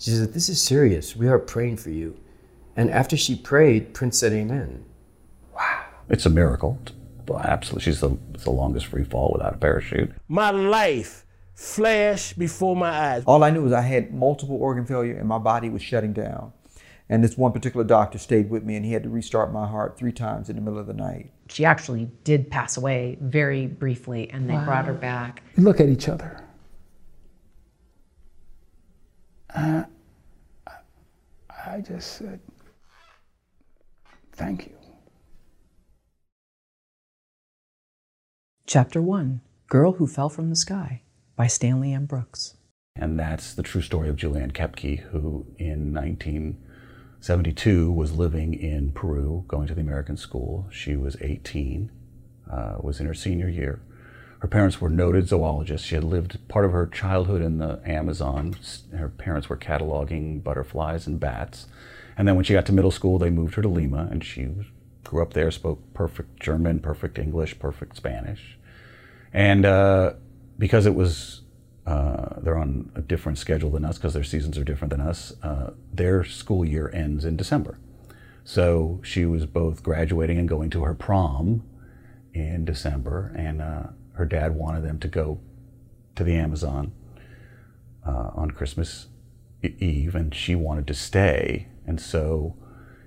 She said, This is serious. We are praying for you. And after she prayed, Prince said, Amen. Wow. It's a miracle. Well, absolutely. She's the, the longest free fall without a parachute. My life flashed before my eyes. All I knew was I had multiple organ failure and my body was shutting down. And this one particular doctor stayed with me and he had to restart my heart three times in the middle of the night. She actually did pass away very briefly and they wow. brought her back. We look at each other. Uh, I just said, thank you. Chapter 1 Girl Who Fell from the Sky by Stanley M. Brooks. And that's the true story of Juliane Koepcke, who in 1972 was living in Peru, going to the American school. She was 18, uh, was in her senior year. Her parents were noted zoologists. She had lived part of her childhood in the Amazon. Her parents were cataloging butterflies and bats. And then when she got to middle school, they moved her to Lima, and she grew up there, spoke perfect German, perfect English, perfect Spanish. And uh, because it was, uh, they're on a different schedule than us because their seasons are different than us, uh, their school year ends in December. So she was both graduating and going to her prom in December, and uh, her dad wanted them to go to the Amazon uh, on Christmas Eve, and she wanted to stay. And so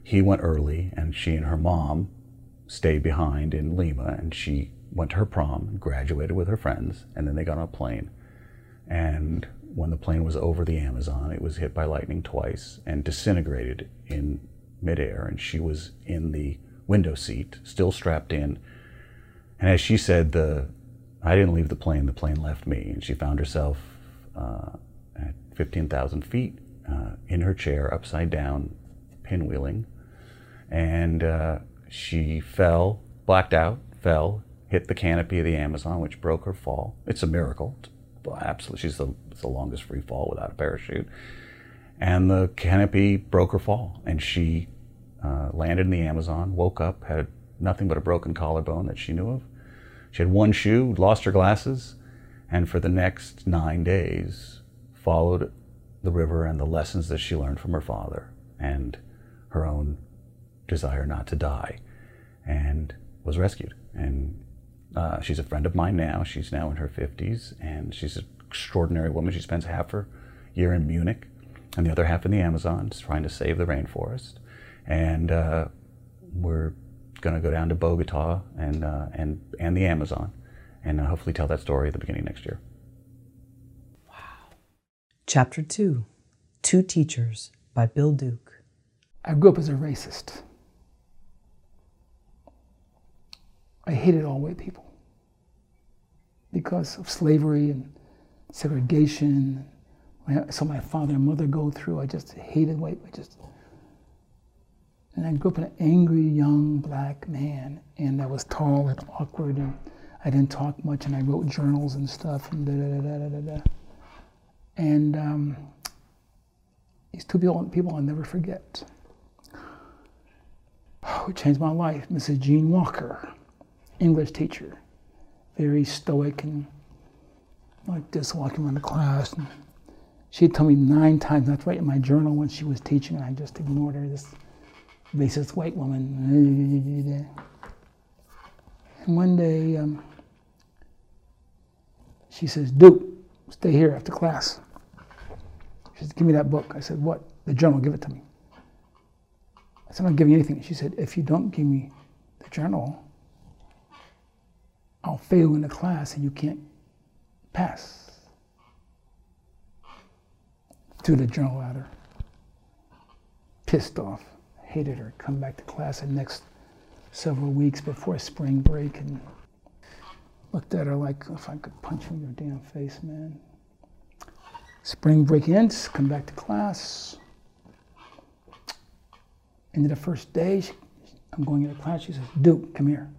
he went early, and she and her mom stayed behind in Lima, and she went to her prom, graduated with her friends, and then they got on a plane. And when the plane was over the Amazon, it was hit by lightning twice and disintegrated in midair. And she was in the window seat, still strapped in. And as she said, the I didn't leave the plane; the plane left me. And she found herself uh, at 15,000 feet uh, in her chair, upside down, pinwheeling, and uh, she fell, blacked out, fell, hit the canopy of the Amazon, which broke her fall. It's a miracle. Absolutely. She's the, the longest free fall without a parachute. And the canopy broke her fall, and she uh, landed in the Amazon, woke up, had nothing but a broken collarbone that she knew of. She had one shoe, lost her glasses, and for the next nine days followed the river and the lessons that she learned from her father and her own desire not to die, and was rescued. And uh, she's a friend of mine now. She's now in her 50s, and she's an extraordinary woman. She spends half her year in Munich and the other half in the Amazon, trying to save the rainforest. And uh, we're going to go down to Bogota and, uh, and, and the Amazon and uh, hopefully tell that story at the beginning next year. Wow. Chapter 2 Two Teachers by Bill Duke. I grew up as a racist. I hated all white people because of slavery and segregation. I saw my father and mother go through. I just hated white. I just, and I grew up an angry young black man, and I was tall and awkward, and I didn't talk much, and I wrote journals and stuff, and da da da da da da. And um, these two people, people I'll never forget. Oh, it changed my life. Mrs. Jean Walker. English teacher, very stoic and like this, walking around the class. And she told me nine times not to write in my journal when she was teaching, and I just ignored her. This racist white woman. And one day, um, she says, Duke, stay here after class. She says, Give me that book. I said, What? The journal, give it to me. I said, I'm not giving you anything. She said, If you don't give me the journal, I'll fail in the class and you can't pass. Threw the journal at her. Pissed off, hated her. Come back to class the next several weeks before spring break and looked at her like, oh, if I could punch you in your damn face, man. Spring break ends, come back to class. Of the first day, she, I'm going into class. She says, Duke, come here.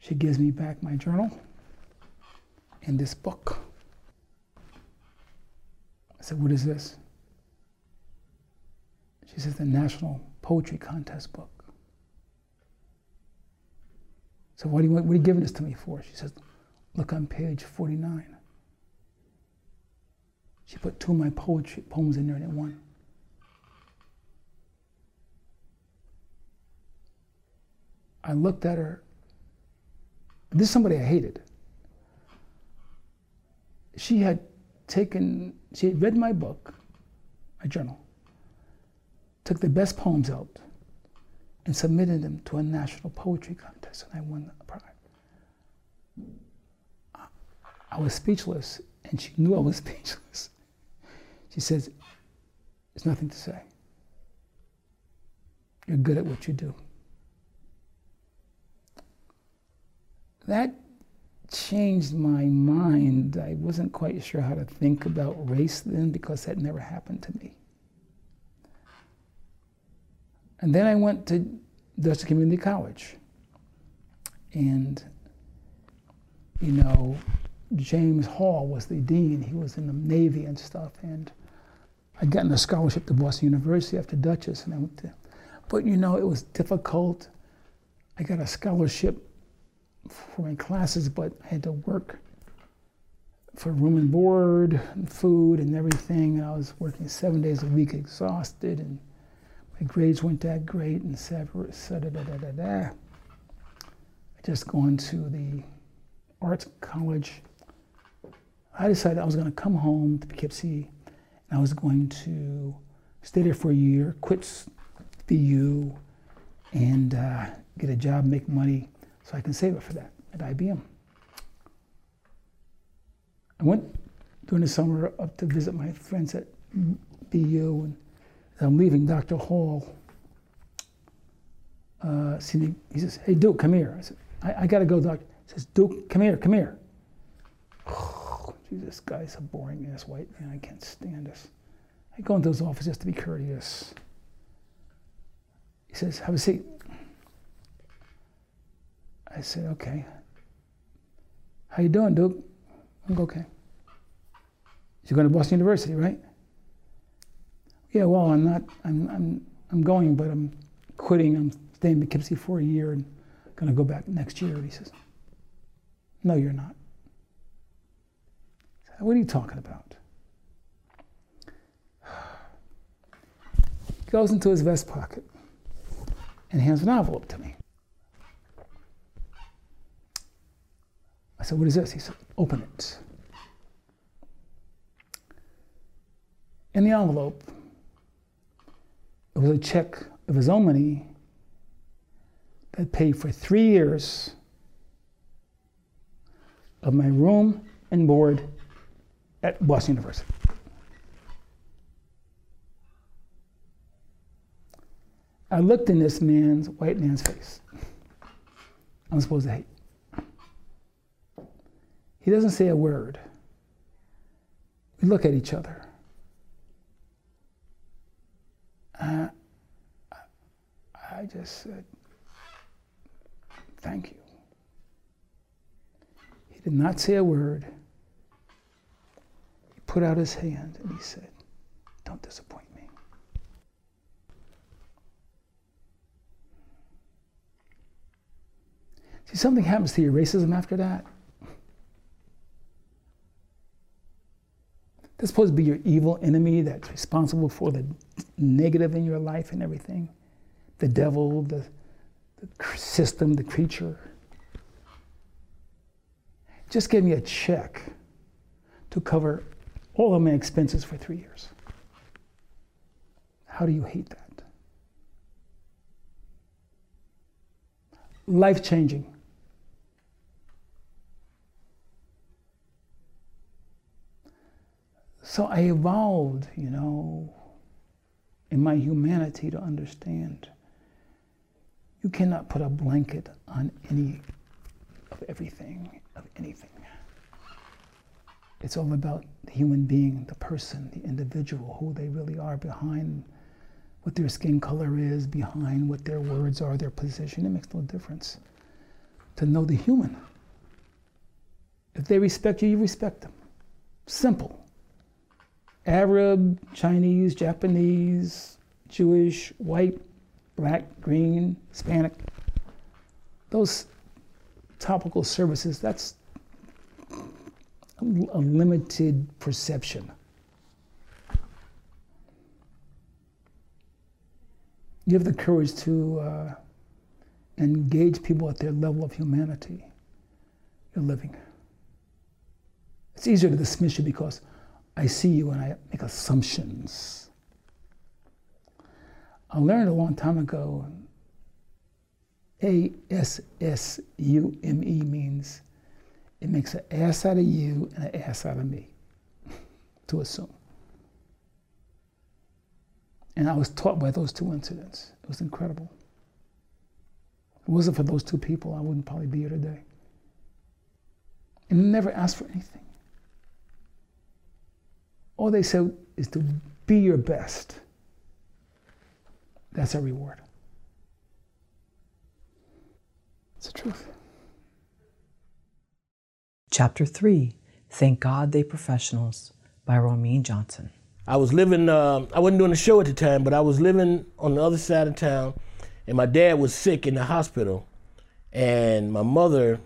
She gives me back my journal and this book. I said, What is this? She says, The National Poetry Contest book. So, what, do you, what are you giving this to me for? She says, Look on page 49. She put two of my poetry poems in there and it won. I looked at her. This is somebody I hated. She had taken, she had read my book, my journal, took the best poems out, and submitted them to a national poetry contest, and I won the prize. I was speechless, and she knew I was speechless. She says, There's nothing to say. You're good at what you do. That changed my mind. I wasn't quite sure how to think about race then because that never happened to me. And then I went to Dutchess Community College. And, you know, James Hall was the dean. He was in the Navy and stuff. And I'd gotten a scholarship to Boston University after Dutchess. And I went to, but, you know, it was difficult. I got a scholarship for my classes, but I had to work for room and board and food and everything. And I was working seven days a week, exhausted. And my grades weren't that great. And so da da da da da. I just gone to the arts college. I decided I was going to come home to Poughkeepsie and I was going to stay there for a year, quit BU, and uh, get a job, make money, so I can save it for that at IBM. I went during the summer up to visit my friends at BU, and I'm leaving, Dr. Hall uh, he says, "Hey Duke, come here." I said, "I, I got to go, Doc." He says, "Duke, come here, come here." Oh, this guy's a boring ass white man. I can't stand this. I go into his office just to be courteous. He says, "Have a seat." I said, "Okay." How you doing, Duke? I'm okay. You're going to Boston University, right? Yeah, well, I'm not. I'm I'm I'm going, but I'm quitting. I'm staying in Poughkeepsie for a year and going to go back next year. And he says, No, you're not. Said, what are you talking about? He goes into his vest pocket and hands an envelope to me. I said, What is this? He said, Open it. In the envelope, it was a check of his own money that paid for three years of my room and board at Boston University. I looked in this man's, white man's face. I'm supposed to hate. He doesn't say a word. We look at each other. I just said, Thank you. He did not say a word. He put out his hand and he said, Don't disappoint me. See, something happens to your racism after that. That's supposed to be your evil enemy that's responsible for the negative in your life and everything. The devil, the the system, the creature. Just give me a check to cover all of my expenses for three years. How do you hate that? Life changing. So I evolved, you know, in my humanity to understand you cannot put a blanket on any of everything, of anything. It's all about the human being, the person, the individual, who they really are behind what their skin color is, behind what their words are, their position. It makes no difference. To know the human. If they respect you, you respect them. Simple. Arab, Chinese, Japanese, Jewish, white, black, green, Hispanic. Those topical services, that's a limited perception. You have the courage to uh, engage people at their level of humanity you're living. It's easier to dismiss you because I see you and I make assumptions. I learned a long time ago A S S U M E means it makes an ass out of you and an ass out of me to assume. And I was taught by those two incidents. It was incredible. If it wasn't for those two people, I wouldn't probably be here today. And never asked for anything. All they say is to be your best. That's a reward. It's the truth. Chapter 3 Thank God They Professionals by Romeen Johnson. I was living, uh, I wasn't doing a show at the time, but I was living on the other side of town, and my dad was sick in the hospital, and my mother,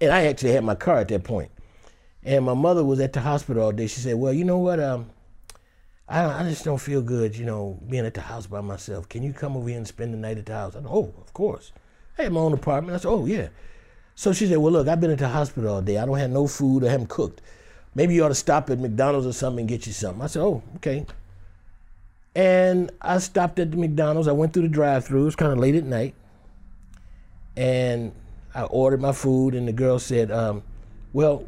and I actually had my car at that point, and my mother was at the hospital all day. She said, "Well, you know what? Um, I, I just don't feel good, you know, being at the house by myself. Can you come over here and spend the night at the house?" I said, "Oh, of course." I had my own apartment. I said, "Oh yeah." So she said, Well, look, I've been at the hospital all day. I don't have no food. I haven't cooked. Maybe you ought to stop at McDonald's or something and get you something. I said, Oh, okay. And I stopped at the McDonald's. I went through the drive through. It was kind of late at night. And I ordered my food, and the girl said, um, Well,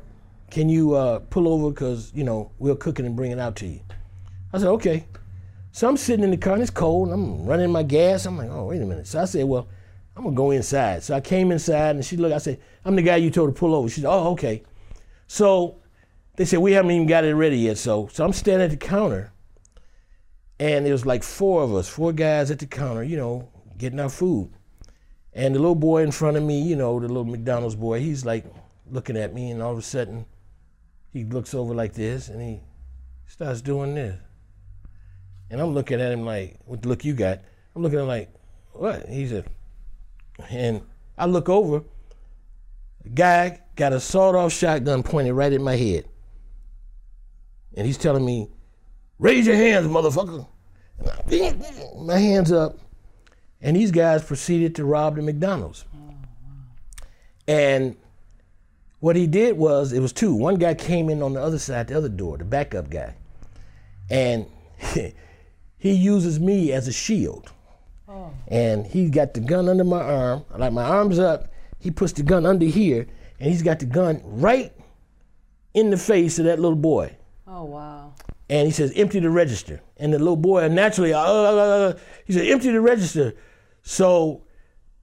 can you uh, pull over? Because, you know, we'll cook it and bring it out to you. I said, Okay. So I'm sitting in the car, and it's cold, and I'm running my gas. I'm like, Oh, wait a minute. So I said, Well, I'm gonna go inside. So I came inside and she looked, I said, I'm the guy you told to pull over. She said, Oh, okay. So they said, We haven't even got it ready yet. So so I'm standing at the counter and there was like four of us, four guys at the counter, you know, getting our food. And the little boy in front of me, you know, the little McDonald's boy, he's like looking at me and all of a sudden he looks over like this and he starts doing this. And I'm looking at him like, what the look you got? I'm looking at him like, what? He said, and I look over, the guy got a sawed off shotgun pointed right at my head. And he's telling me, raise your hands, motherfucker. And I, my hands up. And these guys proceeded to rob the McDonald's. Oh, and what he did was, it was two. One guy came in on the other side, the other door, the backup guy. And he uses me as a shield. And he got the gun under my arm, like my arm's up. He puts the gun under here, and he's got the gun right in the face of that little boy. Oh, wow. And he says, empty the register. And the little boy, naturally, uh, uh, uh, he said, empty the register. So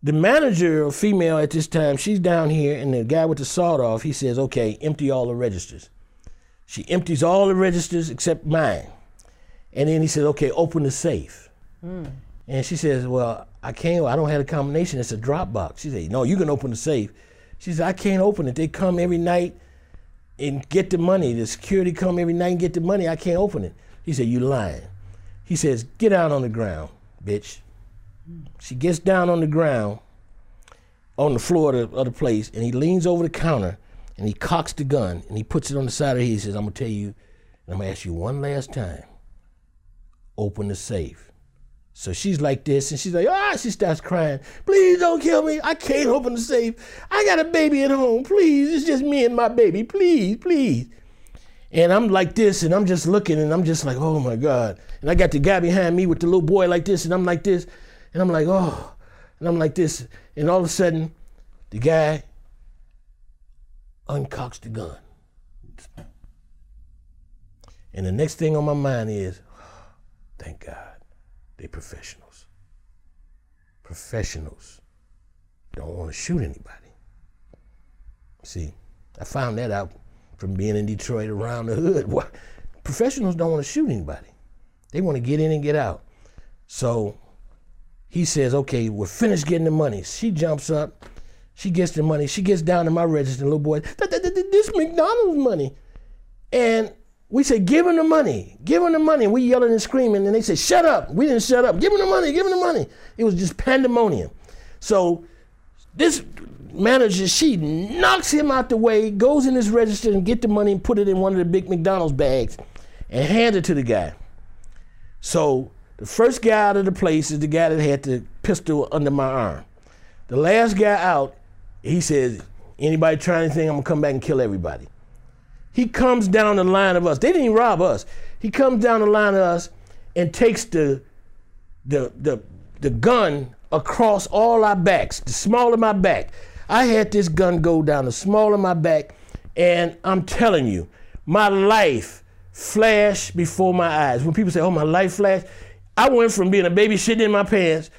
the manager, a female at this time, she's down here, and the guy with the sawed off, he says, okay, empty all the registers. She empties all the registers except mine. And then he says, okay, open the safe. Hmm. And she says, Well, I can't, I don't have a combination. It's a drop box. She said, No, you can open the safe. She said, I can't open it. They come every night and get the money. The security come every night and get the money. I can't open it. He said, You lying. He says, Get down on the ground, bitch. She gets down on the ground on the floor of the, of the place and he leans over the counter and he cocks the gun and he puts it on the side of his. He says, I'm gonna tell you, and I'm gonna ask you one last time. Open the safe. So she's like this, and she's like, ah, she starts crying. Please don't kill me. I can't open the safe. I got a baby at home. Please, it's just me and my baby. Please, please. And I'm like this, and I'm just looking, and I'm just like, oh my God. And I got the guy behind me with the little boy like this, and I'm like this, and I'm like, oh, and I'm like this, and all of a sudden, the guy uncocks the gun. And the next thing on my mind is, thank God. They professionals. Professionals don't want to shoot anybody. See, I found that out from being in Detroit around the hood. What? Professionals don't want to shoot anybody. They want to get in and get out. So he says, okay, we're finished getting the money. She jumps up. She gets the money. She gets down to my register, little boy, this McDonald's money. And we say, give him the money, give him the money. We yelling and screaming, and they said, shut up. We didn't shut up. Give him the money, give him the money. It was just pandemonium. So this manager, she knocks him out the way, goes in his register and get the money and put it in one of the big McDonald's bags and hand it to the guy. So The first guy out of the place is the guy that had the pistol under my arm. The last guy out, he says, anybody try anything, I'm gonna come back and kill everybody. He comes down the line of us. They didn't even rob us. He comes down the line of us and takes the the the the gun across all our backs, the small of my back. I had this gun go down the small of my back, and I'm telling you, my life flashed before my eyes. When people say, "Oh, my life flashed," I went from being a baby shitting in my pants,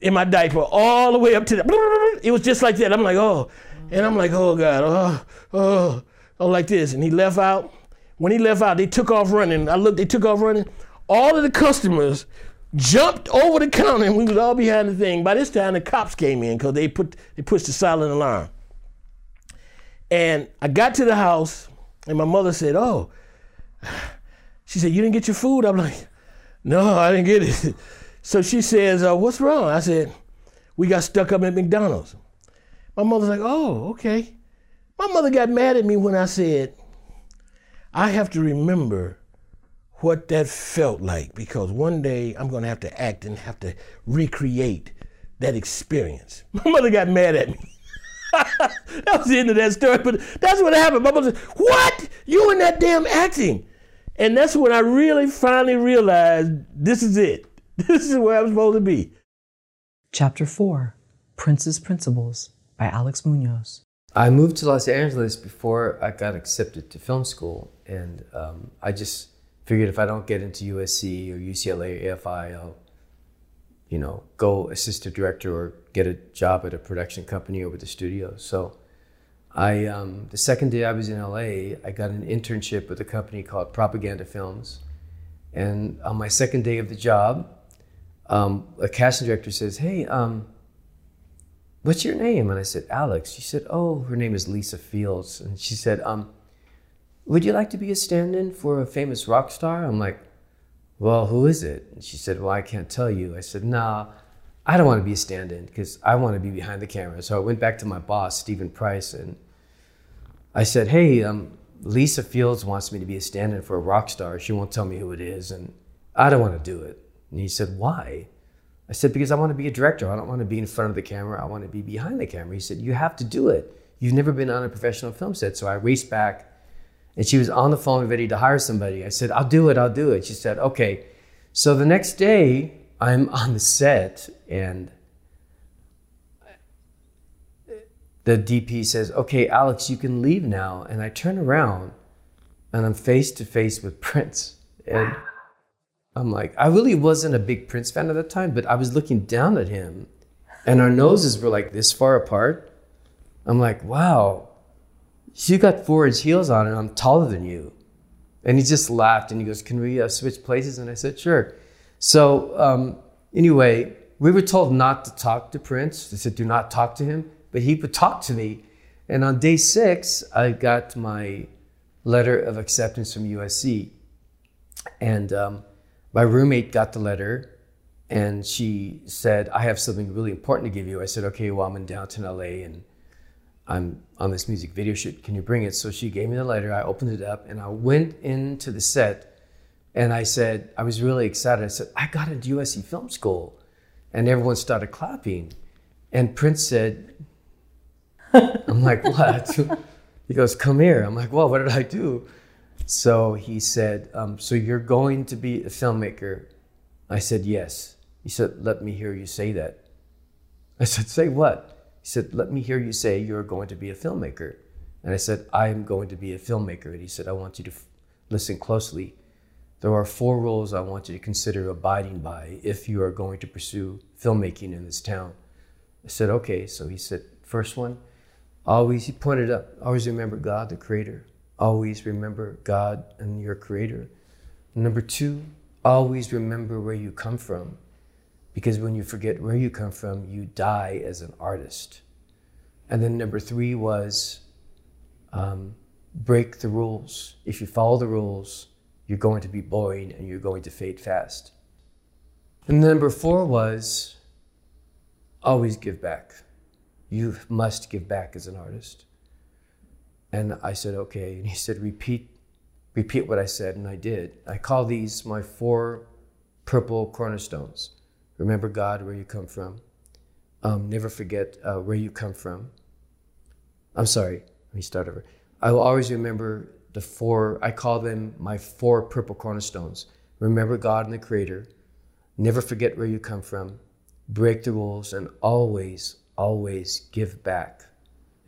in my diaper, all the way up to the. It was just like that. I'm like, oh, and I'm like, oh God, oh, oh, oh, like this. And he left out. When he left out, they took off running. I looked, they took off running. All of the customers jumped over the counter, and we was all behind the thing. By this time, the cops came in because they put they pushed the silent alarm. And I got to the house, and my mother said, "Oh," she said, "You didn't get your food." I'm like, "No, I didn't get it." So she says, uh, "What's wrong?" I said, "We got stuck up at McDonald's." My mother's like, "Oh, okay." My mother got mad at me when I said, "I have to remember." what that felt like because one day I'm going to have to act and have to recreate that experience. My mother got mad at me. that was the end of that story, but that's what happened. My mother said, What? You in that damn acting? And that's when I really finally realized this is it. This is where I'm supposed to be. Chapter 4 Prince's Principles by Alex Munoz. I moved to Los Angeles before I got accepted to film school, and um, I just figured if I don't get into USC or UCLA or AFI, I'll, you know, go assistant director or get a job at a production company or with a studio. So I, um, the second day I was in LA, I got an internship with a company called Propaganda Films. And on my second day of the job, um, a casting director says, Hey, um, what's your name? And I said, Alex. She said, Oh, her name is Lisa Fields. And she said, um, would you like to be a stand in for a famous rock star? I'm like, Well, who is it? And she said, Well, I can't tell you. I said, Nah, I don't want to be a stand in because I want to be behind the camera. So I went back to my boss, Stephen Price, and I said, Hey, um, Lisa Fields wants me to be a stand in for a rock star. She won't tell me who it is, and I don't want to do it. And he said, Why? I said, Because I want to be a director. I don't want to be in front of the camera. I want to be behind the camera. He said, You have to do it. You've never been on a professional film set. So I raced back and she was on the phone ready to hire somebody. I said, I'll do it, I'll do it. She said, okay. So the next day, I'm on the set and the DP says, okay, Alex, you can leave now. And I turn around and I'm face to face with Prince. And I'm like, I really wasn't a big Prince fan at the time, but I was looking down at him and our noses were like this far apart. I'm like, wow, you got four inch heels on and I'm taller than you. And he just laughed and he goes, Can we uh, switch places? And I said, Sure. So, um, anyway, we were told not to talk to Prince. They said, Do not talk to him. But he would talk to me. And on day six, I got my letter of acceptance from USC. And um, my roommate got the letter and she said, I have something really important to give you. I said, Okay, well, I'm in downtown LA and I'm on this music video shoot. Can you bring it? So she gave me the letter. I opened it up and I went into the set and I said, I was really excited. I said, I got into USC Film School. And everyone started clapping. And Prince said, I'm like, what? he goes, come here. I'm like, well, what did I do? So he said, um, so you're going to be a filmmaker? I said, yes. He said, let me hear you say that. I said, say what? He said, Let me hear you say you're going to be a filmmaker. And I said, I am going to be a filmmaker. And he said, I want you to f- listen closely. There are four rules I want you to consider abiding by if you are going to pursue filmmaking in this town. I said, okay. So he said, first one, always, he pointed up, always remember God, the creator. Always remember God and your creator. Number two, always remember where you come from. Because when you forget where you come from, you die as an artist. And then number three was um, break the rules. If you follow the rules, you're going to be boring and you're going to fade fast. And number four was always give back. You must give back as an artist. And I said, okay. And he said, repeat, repeat what I said. And I did. I call these my four purple cornerstones. Remember God where you come from. Um, never forget uh, where you come from. I'm sorry, let me start over. I will always remember the four, I call them my four purple cornerstones. Remember God and the Creator. Never forget where you come from. Break the rules and always, always give back.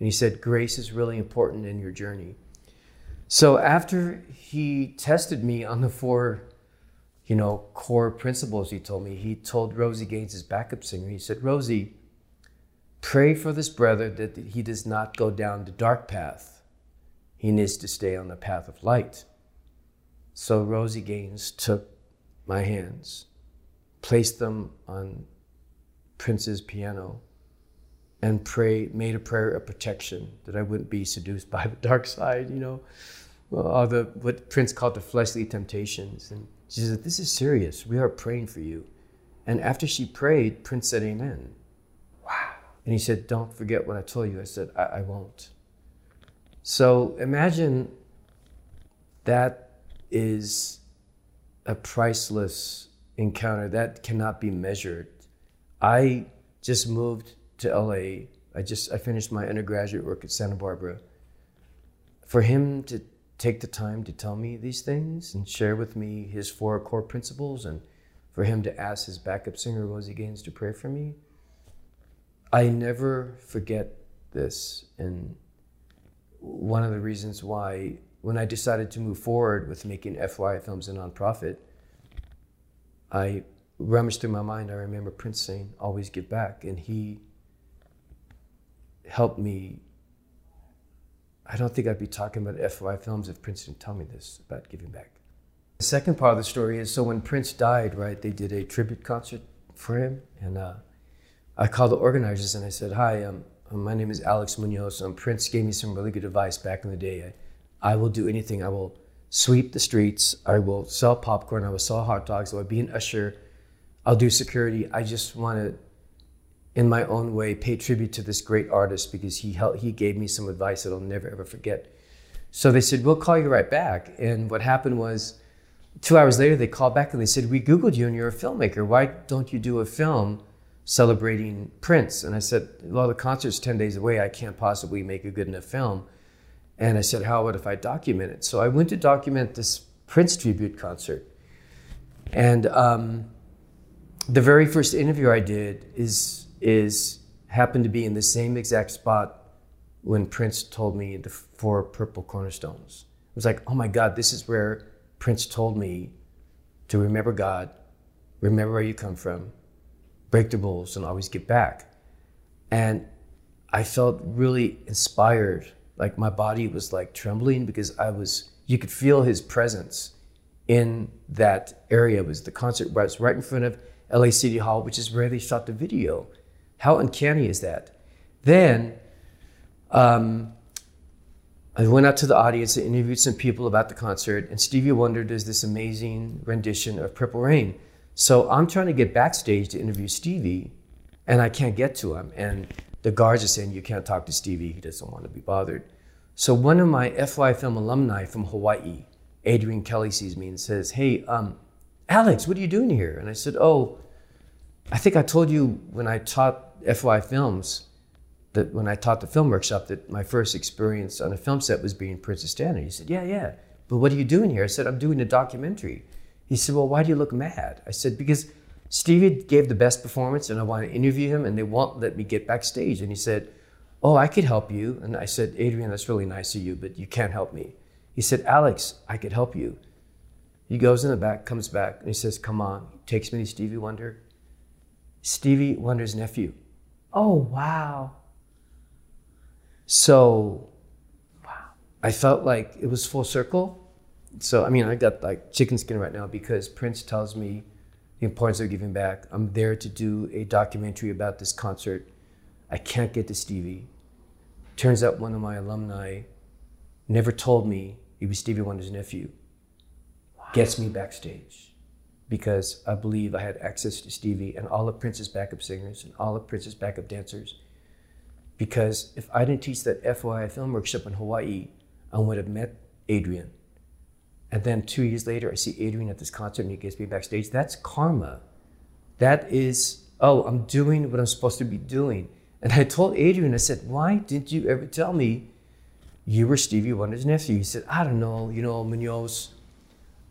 And he said, grace is really important in your journey. So after he tested me on the four, you know, core principles, he told me, he told Rosie Gaines, his backup singer, he said, Rosie, pray for this brother that he does not go down the dark path. He needs to stay on the path of light. So Rosie Gaines took my hands, placed them on Prince's piano, and pray, made a prayer of protection that I wouldn't be seduced by the dark side, you know, all the what Prince called the fleshly temptations. And she said, "This is serious. We are praying for you." And after she prayed, Prince said, "Amen." Wow. And he said, "Don't forget what I told you." I said, "I, I won't." So imagine that is a priceless encounter that cannot be measured. I just moved to LA. I just I finished my undergraduate work at Santa Barbara. For him to take the time to tell me these things and share with me his four core principles and for him to ask his backup singer Rosie Gaines to pray for me. I never forget this and one of the reasons why when I decided to move forward with making FY films a nonprofit, I rummaged through my mind. I remember Prince saying, always give back. And he helped me. I don't think I'd be talking about FY films if Prince didn't tell me this about giving back. The second part of the story is so when Prince died, right, they did a tribute concert for him. And uh, I called the organizers and I said, Hi, um, my name is Alex Munoz. Prince gave me some really good advice back in the day. I, I will do anything. I will sweep the streets. I will sell popcorn. I will sell hot dogs. I will be an usher. I'll do security. I just want to in my own way, pay tribute to this great artist because he helped, he gave me some advice that I'll never ever forget. So they said, "We'll call you right back." And what happened was, two hours later, they called back and they said, "We googled you and you're a filmmaker. Why don't you do a film celebrating Prince?" And I said, "Well, the concert's ten days away. I can't possibly make a good enough film." And I said, "How about if I document it?" So I went to document this Prince tribute concert, and um, the very first interview I did is is happened to be in the same exact spot when Prince told me the four purple cornerstones. It was like, oh my God, this is where Prince told me to remember God, remember where you come from, break the rules, and always get back. And I felt really inspired. Like my body was like trembling because I was, you could feel his presence in that area. It was the concert was right in front of LA City Hall, which is where they shot the video. How uncanny is that? Then um, I went out to the audience and interviewed some people about the concert, and Stevie Wonder does this amazing rendition of Purple Rain. So I'm trying to get backstage to interview Stevie, and I can't get to him. And the guards are saying, You can't talk to Stevie, he doesn't want to be bothered. So one of my FY Film alumni from Hawaii, Adrian Kelly, sees me and says, Hey, um, Alex, what are you doing here? And I said, Oh, I think I told you when I taught FY Films that when I taught the film workshop that my first experience on a film set was being Princess Diana. He said, Yeah, yeah. But what are you doing here? I said, I'm doing a documentary. He said, Well, why do you look mad? I said, Because Stevie gave the best performance and I want to interview him and they won't let me get backstage. And he said, Oh, I could help you. And I said, Adrian, that's really nice of you, but you can't help me. He said, Alex, I could help you. He goes in the back, comes back, and he says, Come on. He takes me to Stevie Wonder. Stevie Wonder's nephew. Oh, wow. So wow. I felt like it was full circle. So, I mean, I got like chicken skin right now because Prince tells me the importance of giving back. I'm there to do a documentary about this concert. I can't get to Stevie. Turns out one of my alumni never told me he was Stevie Wonder's nephew. Wow. Gets me backstage because I believe I had access to Stevie and all of Prince's backup singers and all of Prince's backup dancers. Because if I didn't teach that FYI film workshop in Hawaii, I would have met Adrian And then two years later, I see Adrian at this concert and he gets me backstage. That's karma. That is, oh, I'm doing what I'm supposed to be doing. And I told Adrian, I said, why didn't you ever tell me you were Stevie Wonder's nephew? He said, I don't know, you know, Munoz,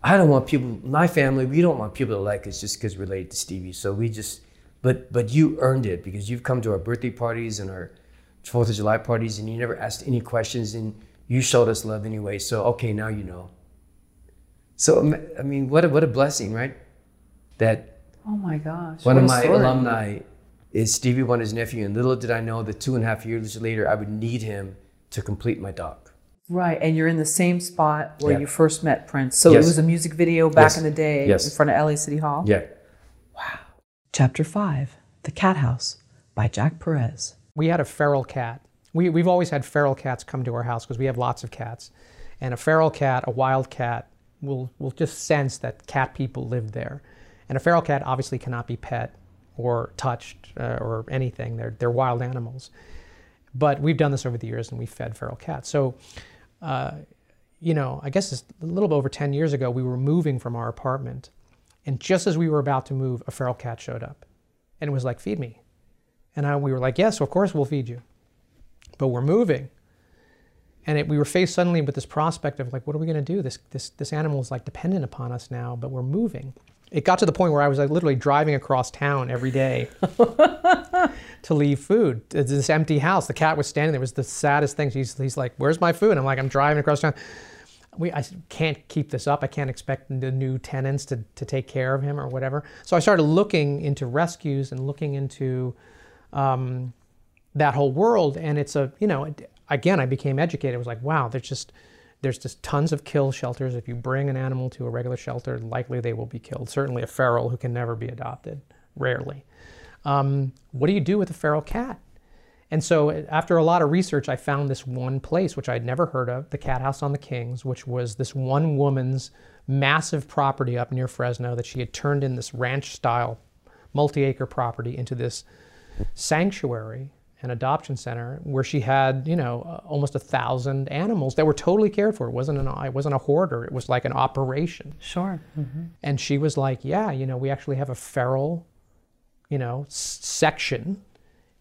I don't want people, my family, we don't want people to like us just because we're related to Stevie. So we just, but but you earned it because you've come to our birthday parties and our Fourth of July parties and you never asked any questions and you showed us love anyway. So okay, now you know. So I mean, what a, what a blessing, right? That Oh my gosh. one of my story. alumni is Stevie Wonder's nephew, and little did I know that two and a half years later I would need him to complete my doc. Right, and you're in the same spot where Yeah. you first met Prince. So Yes. it was a music video back Yes. in the day Yes. in front of LA City Hall. Yeah. Wow. Chapter 5 The Cat House by Jack Perez. we had a feral cat. We, we've always had feral cats come to our house because we have lots of cats. And a feral cat, a wild cat, will, will just sense that cat people live there. And a feral cat obviously cannot be pet or touched uh, or anything. They're, they're wild animals. But we've done this over the years and we've fed feral cats. So, uh, you know, I guess a little bit over 10 years ago, we were moving from our apartment. And just as we were about to move, a feral cat showed up. And it was like, feed me. And I, we were like, yes, of course we'll feed you. But we're moving. And it, we were faced suddenly with this prospect of like, what are we going to do? This, this, this animal is like dependent upon us now, but we're moving. It got to the point where I was like literally driving across town every day to leave food. It's this empty house. The cat was standing there. It was the saddest thing. He's, he's like, where's my food? I'm like, I'm driving across town. We, I can't keep this up. I can't expect the new tenants to, to take care of him or whatever. So I started looking into rescues and looking into um, that whole world. And it's a, you know, again, I became educated. I was like, wow, there's just, there's just tons of kill shelters. If you bring an animal to a regular shelter, likely they will be killed. Certainly a feral who can never be adopted, rarely. Um, what do you do with a feral cat? And so after a lot of research, I found this one place, which I'd never heard of, the Cat House on the Kings, which was this one woman's massive property up near Fresno that she had turned in this ranch style multi-acre property into this sanctuary and adoption center where she had, you know, uh, almost a thousand animals that were totally cared for. It wasn't an, it wasn't a hoarder. It was like an operation. Sure. And she was like, yeah, you know, we actually have a feral, you know, s- section.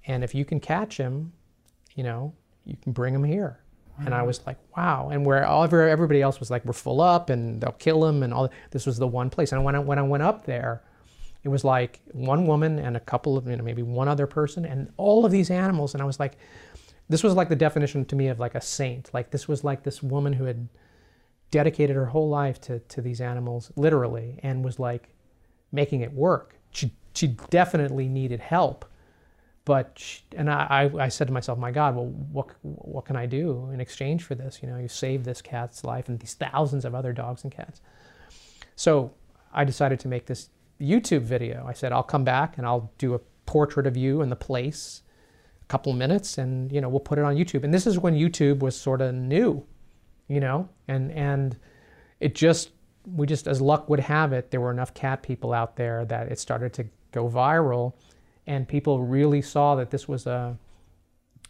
And if you can catch him, you know, you can bring him here. And I was like, wow. And where all everybody else was like, we're full up and they'll kill him and all. This was the one place. And when I, when I went up there, it was like one woman and a couple of, you know, maybe one other person and all of these animals. And I was like, this was like the definition to me of like a saint. Like this was like this woman who had dedicated her whole life to, to these animals, literally, and was like making it work. She, she definitely needed help. But, she, and I, I, said to myself, my God, well, what, what can I do in exchange for this? You know, you saved this cat's life and these thousands of other dogs and cats. So I decided to make this YouTube video. I said, I'll come back and I'll do a portrait of you and the place, a couple minutes, and, you know, we'll put it on YouTube. And this is when YouTube was sort of new you know and and it just we just as luck would have it there were enough cat people out there that it started to go viral and people really saw that this was a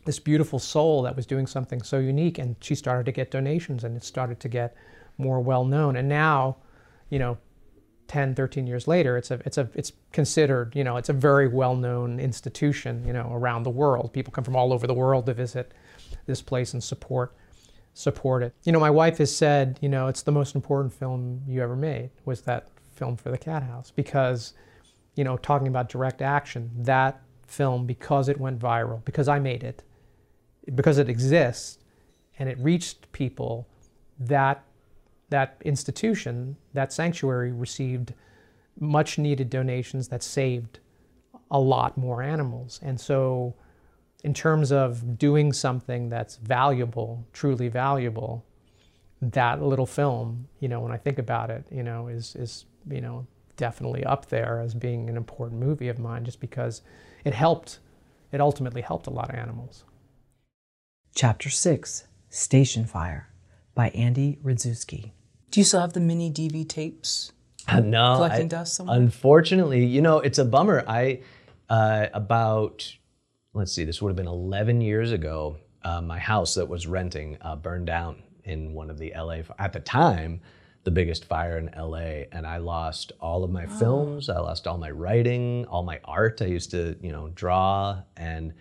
this beautiful soul that was doing something so unique and she started to get donations and it started to get more well known and now you know 10 13 years later it's a it's a it's considered you know it's a very well known institution you know around the world people come from all over the world to visit this place and support support it. You know, my wife has said, you know, it's the most important film you ever made was that film for the Cat House because, you know, talking about direct action, that film because it went viral, because I made it, because it exists and it reached people, that that institution, that sanctuary received much needed donations that saved a lot more animals. And so in terms of doing something that's valuable, truly valuable, that little film, you know, when I think about it, you know, is is you know definitely up there as being an important movie of mine, just because it helped, it ultimately helped a lot of animals. Chapter 6 Station Fire by Andy Radzewski. Do you still have the mini DV tapes? no, Collecting I- dust somewhere? Unfortunately, you know, it's a bummer. I uh, about let's see, this would have been 11 years ago. Uh, my house that was renting uh, burned down in one of the LA. At the time, the biggest fire in LA, and I lost all of my films. I lost all my writing, all my art. I used to, you know, draw, and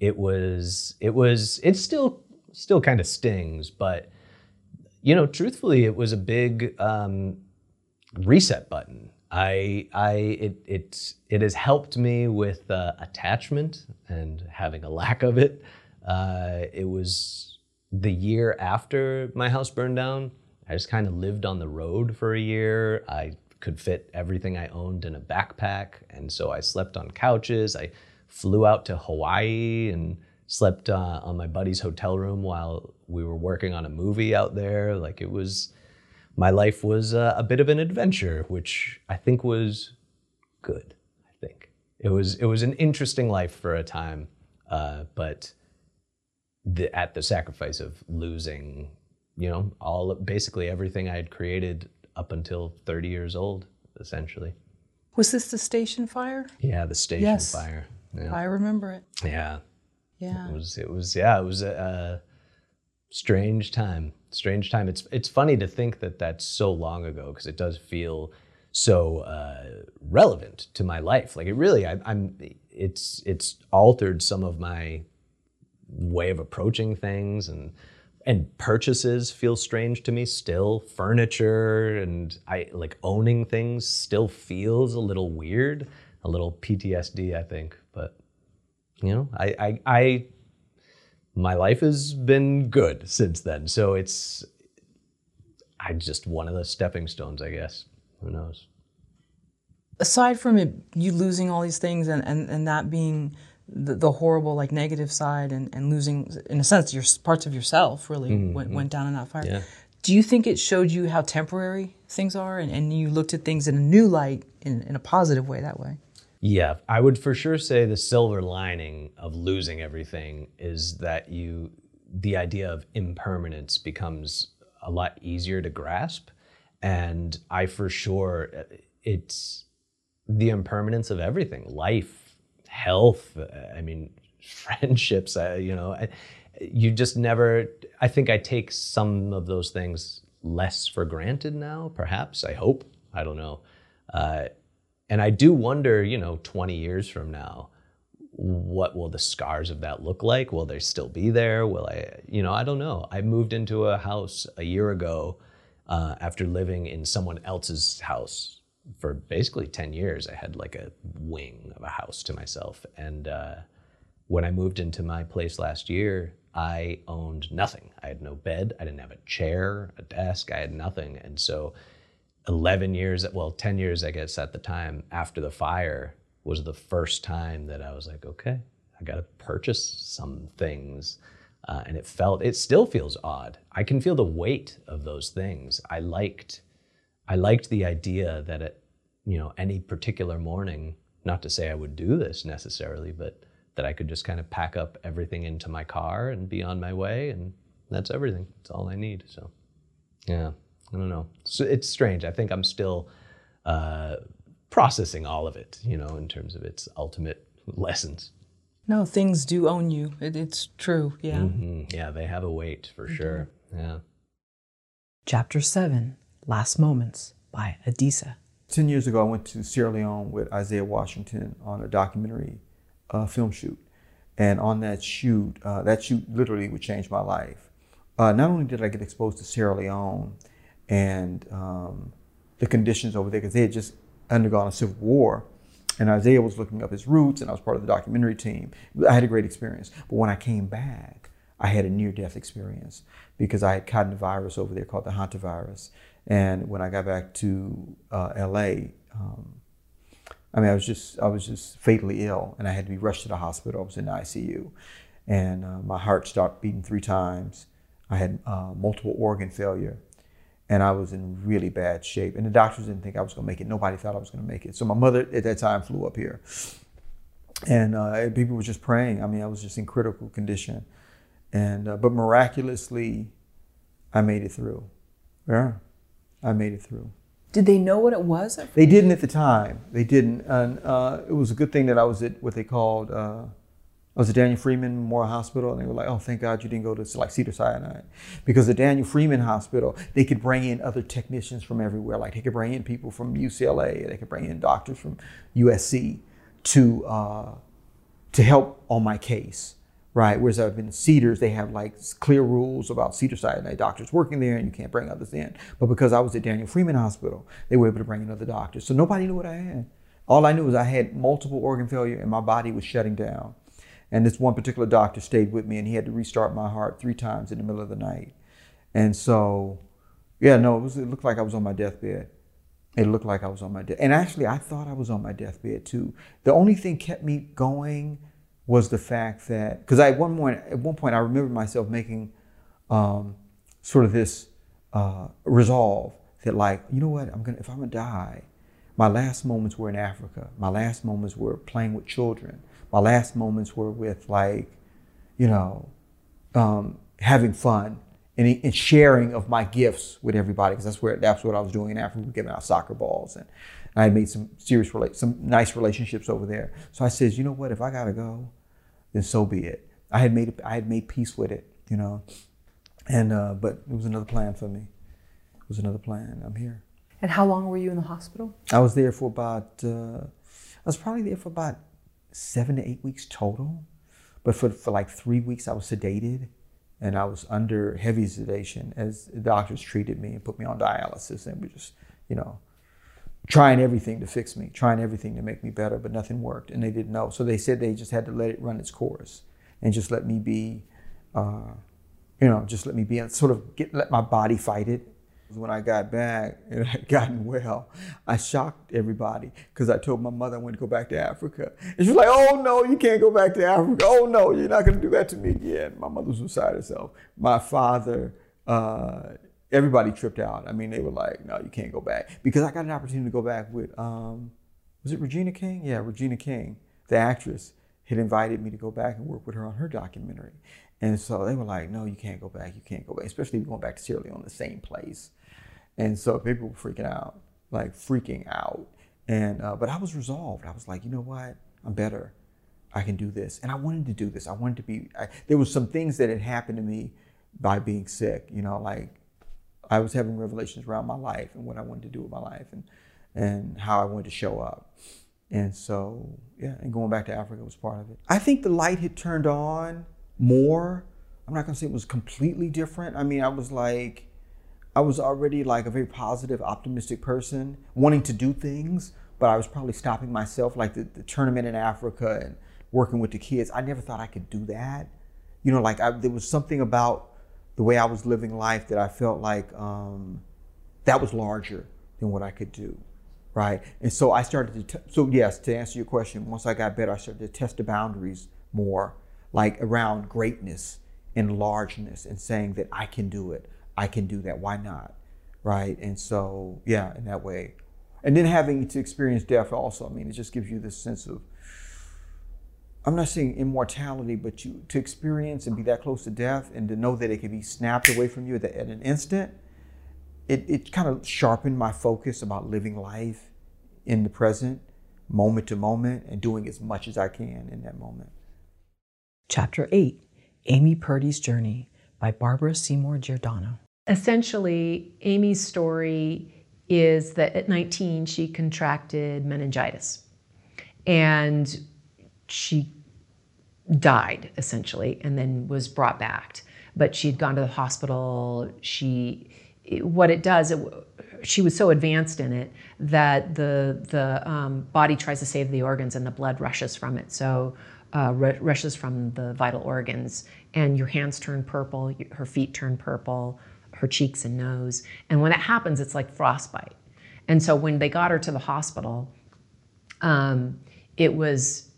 it was, it was, it still, still kind of stings, but you know, truthfully, it was a big um, reset button. I, I, it, it, it has helped me with uh, attachment and having a lack of it. Uh, it was the year after my house burned down. I just kind of lived on the road for a year. I could fit everything I owned in a backpack, and so I slept on couches. I flew out to Hawaii and slept uh, on my buddy's hotel room while we were working on a movie out there. Like it was, my life was uh, a bit of an adventure, which I think was good. I think it was it was an interesting life for a time, uh, but the, at the sacrifice of losing, you know, all basically everything I had created up until 30 years old, essentially. Was this the station fire? Yeah, the station Yes. fire. Yeah. I remember it. yeah. Yeah. It was it was yeah, it was a, a strange time. Strange time. It's it's funny to think that that's so long ago because it does feel so uh, relevant to my life. Like it really, I, I'm. It's it's altered some of my way of approaching things and and purchases feel strange to me still furniture and i like owning things still feels a little weird a little ptsd i think you know i i, I my life has been good since then so it's i just one of the stepping stones i guess who knows aside from it, you losing all these things and, and, and that being the, the horrible, like negative side and, and losing, in a sense, your parts of yourself really mm-hmm, went, mm-hmm. went down in that fire. Yeah. Do you think it showed you how temporary things are and, and you looked at things in a new light in, in a positive way that way? Yeah, I would for sure say the silver lining of losing everything is that you, the idea of impermanence becomes a lot easier to grasp. And I for sure, it's the impermanence of everything life, health, I mean, friendships, you know, you just never, I think I take some of those things less for granted now, perhaps. I hope. I don't know. Uh, and I do wonder, you know, 20 years from now, what will the scars of that look like? Will they still be there? Will I, you know, I don't know. I moved into a house a year ago uh, after living in someone else's house for basically 10 years. I had like a wing of a house to myself. And uh, when I moved into my place last year, I owned nothing. I had no bed. I didn't have a chair, a desk. I had nothing. And so 11 years, well, 10 years, I guess, at the time after the fire was the first time that I was like, okay, I got to purchase some things. Uh, and it felt, it still feels odd. I can feel the weight of those things. I liked, I liked the idea that at, you know, any particular morning, not to say I would do this necessarily, but that I could just kind of pack up everything into my car and be on my way. And that's everything. That's all I need. So, yeah. I don't know. So it's strange. I think I'm still uh, processing all of it, you know, in terms of its ultimate lessons. No, things do own you. It, it's true. Yeah. Mhm. Yeah, they have a weight for sure. Yeah. Chapter 7 Last Moments by Adisa. 10 years ago, I went to Sierra Leone with Isaiah Washington on a documentary uh, film shoot. And on that shoot, uh, that shoot literally would change my life. Uh, not only did I get exposed to Sierra Leone and um, the conditions over there, because they had just undergone a civil war, and Isaiah was looking up his roots, and I was part of the documentary team. I had a great experience. But when I came back, I had a near-death experience because I had caught a virus over there called the hantavirus. And when I got back to uh, LA, um, I mean, I was just I was just fatally ill, and I had to be rushed to the hospital. I was in the ICU, and uh, my heart stopped beating three times. I had uh, multiple organ failure, and I was in really bad shape. And the doctors didn't think I was going to make it. Nobody thought I was going to make it. So my mother at that time flew up here, and uh, people were just praying. I mean, I was just in critical condition, and uh, but miraculously, I made it through. Yeah, I made it through. Did they know what it was? They didn't at the time. They didn't, and uh, it was a good thing that I was at what they called uh, I was at Daniel Freeman Memorial Hospital, and they were like, "Oh, thank God you didn't go to like Cedar Sinai," because the Daniel Freeman Hospital, they could bring in other technicians from everywhere. Like they could bring in people from UCLA, they could bring in doctors from USC to uh, to help on my case, right? Whereas I've been Cedars, they have like clear rules about Cedar Sinai doctors working there, and you can't bring others in. But because I was at Daniel Freeman Hospital, they were able to bring in other doctors. So nobody knew what I had. All I knew was I had multiple organ failure, and my body was shutting down. And this one particular doctor stayed with me and he had to restart my heart three times in the middle of the night. And so, yeah, no, it, was, it looked like I was on my deathbed. It looked like I was on my death. And actually, I thought I was on my deathbed too. The only thing kept me going was the fact that, because at one point, at one point, I remember myself making um, sort of this uh, resolve that, like, you know what, I'm gonna, if I'm gonna die, my last moments were in Africa. My last moments were playing with children my last moments were with like, you know, um, having fun and, and, sharing of my gifts with everybody because that's where that's what I was doing After in Africa, giving out soccer balls and I had made some serious some nice relationships over there. So I said, you know what, if I gotta go, then so be it. I had made I had made peace with it, you know, and uh, but it was another plan for me. It was another plan. I'm here. And how long were you in the hospital? I was there for about. Uh, I was probably there for about seven to eight weeks total. But for, for like three weeks, I was sedated and I was under heavy sedation as the doctors treated me and put me on dialysis and we just, you know, trying everything to fix me, trying everything to make me better, but nothing worked and they didn't know. So they said they just had to let it run its course and just let me be, uh, you know, just let me be, and sort of get, let my body fight it when I got back and I had gotten well, I shocked everybody because I told my mother I wanted to go back to Africa. And she was like, oh no, you can't go back to Africa. Oh no, you're not going to do that to me again. My mother was beside herself. My father, uh, everybody tripped out. I mean, they were like, no, you can't go back. Because I got an opportunity to go back with, um, was it Regina King? Yeah, Regina King, the actress, had invited me to go back and work with her on her documentary. And so they were like, no, you can't go back. You can't go back, especially going back to Sierra Leone, the same place. And so people were freaking out, like freaking out. And uh, but I was resolved. I was like, you know what? I'm better. I can do this. And I wanted to do this. I wanted to be. I, there was some things that had happened to me by being sick. You know, like I was having revelations around my life and what I wanted to do with my life and and how I wanted to show up. And so yeah, and going back to Africa was part of it. I think the light had turned on more. I'm not gonna say it was completely different. I mean, I was like I was already like a very positive, optimistic person, wanting to do things, but I was probably stopping myself, like the, the tournament in Africa and working with the kids. I never thought I could do that. You know, like I, there was something about the way I was living life that I felt like um, that was larger than what I could do, right? And so I started to. T- so yes, to answer your question, once I got better, I started to test the boundaries more, like around greatness and largeness, and saying that I can do it. I can do that. Why not? Right. And so, yeah, in that way. And then having to experience death also, I mean, it just gives you this sense of, I'm not saying immortality, but you to experience and be that close to death and to know that it can be snapped away from you at, at an instant, it, it kind of sharpened my focus about living life in the present, moment to moment, and doing as much as I can in that moment. Chapter 8 Amy Purdy's Journey by Barbara Seymour Giordano. Essentially, Amy's story is that at 19 she contracted meningitis and she died essentially and then was brought back. But she'd gone to the hospital. She, what it does, it, she was so advanced in it that the the um, body tries to save the organs and the blood rushes from it. So uh, rushes from the vital organs, and your hands turn purple, her feet turn purple, her cheeks and nose. And when that happens, it's like frostbite. And so when they got her to the hospital, um, it was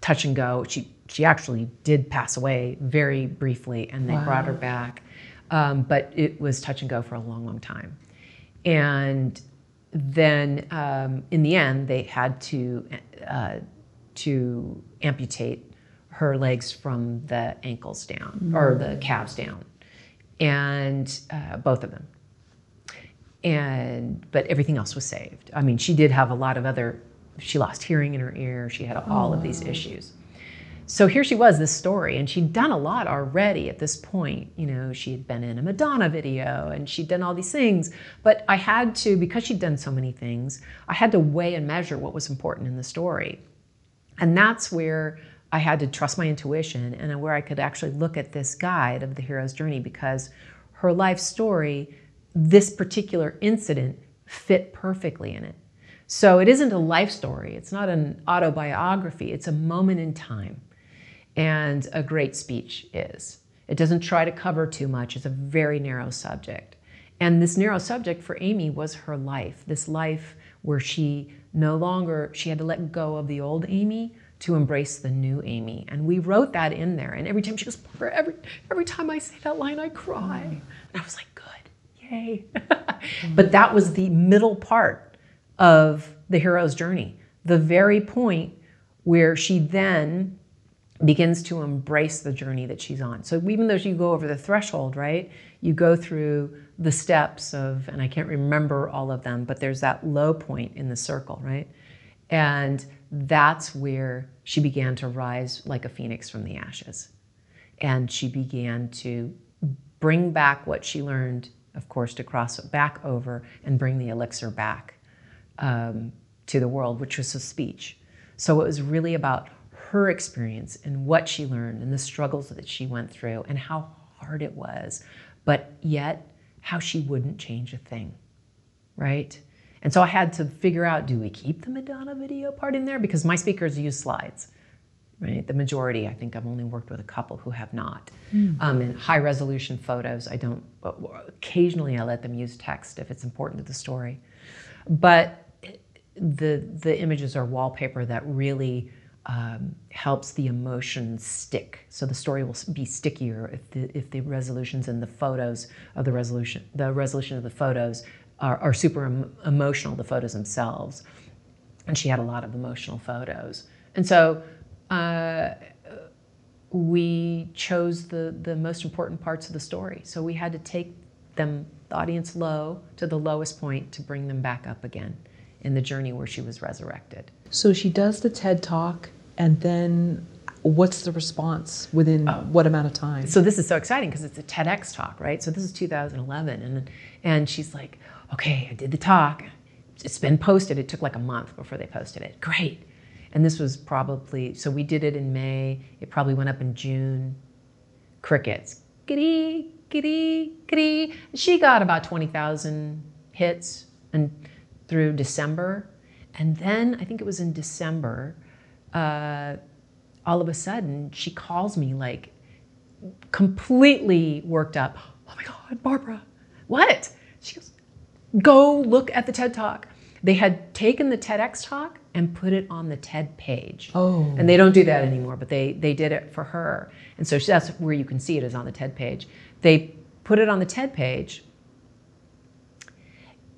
touch and go. She she actually did pass away very briefly, and they wow. brought her back. Um, but it was touch and go for a long, long time. And then um, in the end, they had to uh, to amputate her legs from the ankles down mm-hmm. or the calves down, and uh, both of them. And but everything else was saved. I mean, she did have a lot of other. She lost hearing in her ear. She had all oh. of these issues. so here she was, this story, and she'd done a lot already at this point. You know, she had been in a Madonna video and she'd done all these things. But I had to, because she'd done so many things, I had to weigh and measure what was important in the story. And that's where I had to trust my intuition and where I could actually look at this guide of the hero's journey because her life story, this particular incident, fit perfectly in it. So it isn't a life story, it's not an autobiography, it's a moment in time and a great speech is. It doesn't try to cover too much, it's a very narrow subject. And this narrow subject for Amy was her life, this life where she no longer, she had to let go of the old Amy to embrace the new Amy. And we wrote that in there. And every time she goes, every, every time I say that line, I cry. Mm. And I was like, good, yay. but that was the middle part of the hero's journey, the very point where she then begins to embrace the journey that she's on. So even though you go over the threshold, right, you go through the steps of, and I can't remember all of them, but there's that low point in the circle, right? And that's where she began to rise like a phoenix from the ashes. And she began to bring back what she learned, of course, to cross back over and bring the elixir back um, to the world, which was a speech. So it was really about her experience and what she learned and the struggles that she went through and how hard it was, but yet how she wouldn't change a thing, right? And so I had to figure out do we keep the Madonna video part in there? Because my speakers use slides, right? The majority, I think I've only worked with a couple who have not. Mm. Um, and high resolution photos, I don't, occasionally I let them use text if it's important to the story. But the, the images are wallpaper that really um, helps the emotion stick. So the story will be stickier if the, if the resolutions and the photos of the resolution, the resolution of the photos are, are super em- emotional, the photos themselves. And she had a lot of emotional photos. And so uh, we chose the, the most important parts of the story. So we had to take them, the audience low, to the lowest point to bring them back up again in the journey where she was resurrected. So she does the TED Talk and then what's the response within oh. what amount of time? So this is so exciting because it's a TEDx talk, right? So this is 2011, and and she's like, okay, I did the talk. It's been posted. It took like a month before they posted it. Great. And this was probably so we did it in May. It probably went up in June. Crickets. Giddy, giddy, giddy. She got about 20,000 hits and through December. And then I think it was in December uh, all of a sudden she calls me like completely worked up. Oh my God, Barbara, what? Go look at the TED Talk. They had taken the TEDx talk and put it on the TED page. Oh. And they don't do that anymore, but they, they did it for her. And so that's where you can see it is on the TED page. They put it on the TED page.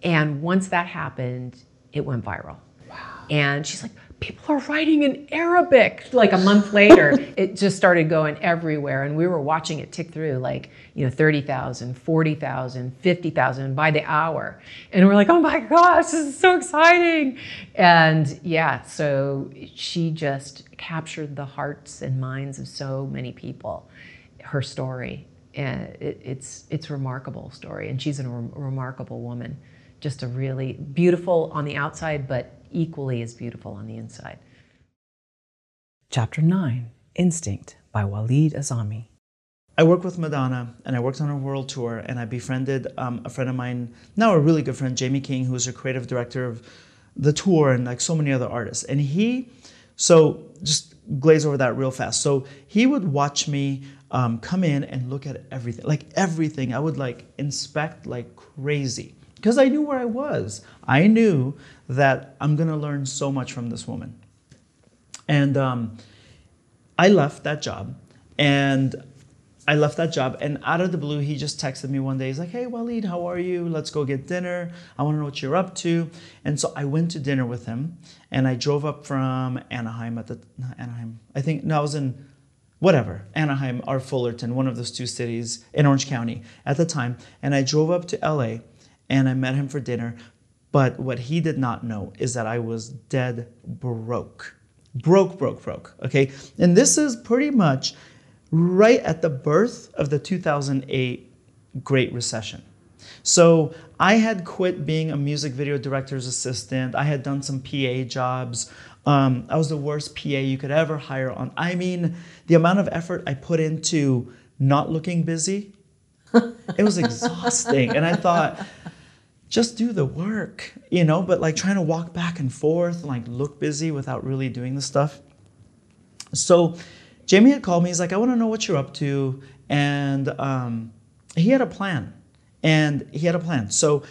And once that happened, it went viral. Wow. And she's like, people are writing in Arabic. Like a month later, it just started going everywhere. And we were watching it tick through like, you know, 30,000, 40,000, 50,000 by the hour. And we're like, oh my gosh, this is so exciting. And yeah, so she just captured the hearts and minds of so many people, her story. And it, it's, it's a remarkable story. And she's a re- remarkable woman. Just a really beautiful on the outside, but equally as beautiful on the inside. Chapter 9 Instinct by Walid Azami. I work with Madonna and I worked on her world tour and I befriended um, a friend of mine, now a really good friend, Jamie King, who's her creative director of the tour and like so many other artists. And he, so just glaze over that real fast. So he would watch me um, come in and look at everything, like everything. I would like inspect like crazy because I knew where I was. I knew that I'm going to learn so much from this woman. And um, I left that job. And I left that job. And out of the blue, he just texted me one day. He's like, hey, Walid, how are you? Let's go get dinner. I want to know what you're up to. And so I went to dinner with him. And I drove up from Anaheim at the, Anaheim. I think, no, I was in whatever, Anaheim or Fullerton, one of those two cities in Orange County at the time. And I drove up to LA and I met him for dinner. But what he did not know is that I was dead broke. broke, broke, broke. Okay, and this is pretty much right at the birth of the 2008 Great Recession. So I had quit being a music video director's assistant. I had done some PA jobs. Um, I was the worst PA you could ever hire on. I mean, the amount of effort I put into not looking busy, it was exhausting. and I thought, just do the work, you know, but like trying to walk back and forth, and like look busy without really doing the stuff. So Jamie had called me. He's like, I want to know what you're up to. And um, he had a plan. And he had a plan. So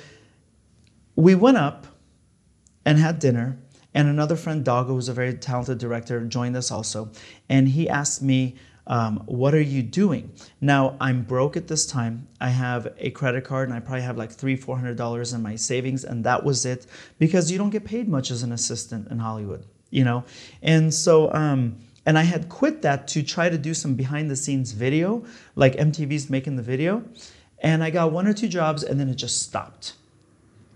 we went up and had dinner. And another friend, Dago, who's a very talented director, joined us also. And he asked me, um, What are you doing? Now, I'm broke at this time. I have a credit card and I probably have like three, four hundred dollars in my savings, and that was it because you don't get paid much as an assistant in Hollywood, you know? And so, um, and I had quit that to try to do some behind the scenes video, like MTV's making the video. And I got one or two jobs and then it just stopped.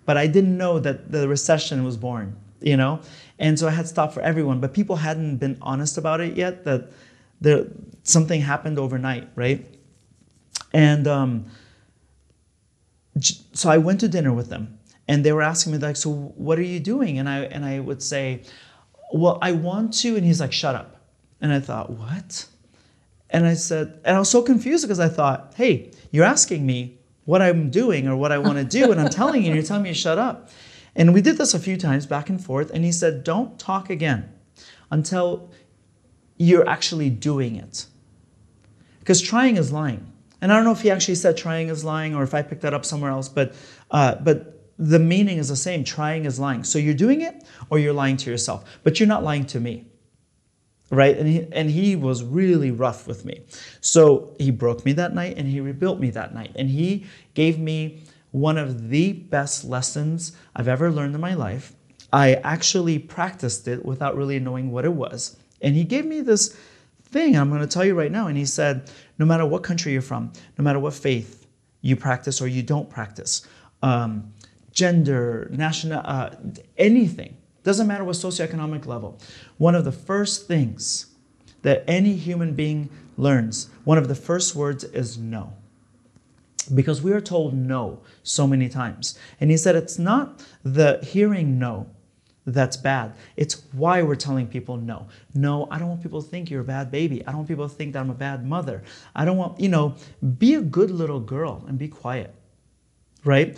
But I didn't know that the recession was born, you know? And so I had stopped for everyone, but people hadn't been honest about it yet that there something happened overnight, right? And um, so I went to dinner with them and they were asking me like, so what are you doing? And I and I would say, well, I want to, and he's like, shut up. And I thought, what? And I said, and I was so confused because I thought, hey, you're asking me what I'm doing or what I want to do, and I'm telling you, and you're telling me to shut up. And we did this a few times back and forth, and he said, don't talk again until you're actually doing it. Because trying is lying. And I don't know if he actually said trying is lying or if I picked that up somewhere else, but, uh, but the meaning is the same. Trying is lying. So you're doing it or you're lying to yourself, but you're not lying to me right? And he, and he was really rough with me. So he broke me that night and he rebuilt me that night. And he gave me one of the best lessons I've ever learned in my life. I actually practiced it without really knowing what it was. And he gave me this thing I'm going to tell you right now. And he said, no matter what country you're from, no matter what faith you practice or you don't practice, um, gender, national, uh, anything, doesn't matter what socioeconomic level. One of the first things that any human being learns, one of the first words is no. Because we are told no so many times. And he said it's not the hearing no that's bad. It's why we're telling people no. No, I don't want people to think you're a bad baby. I don't want people to think that I'm a bad mother. I don't want, you know, be a good little girl and be quiet, right?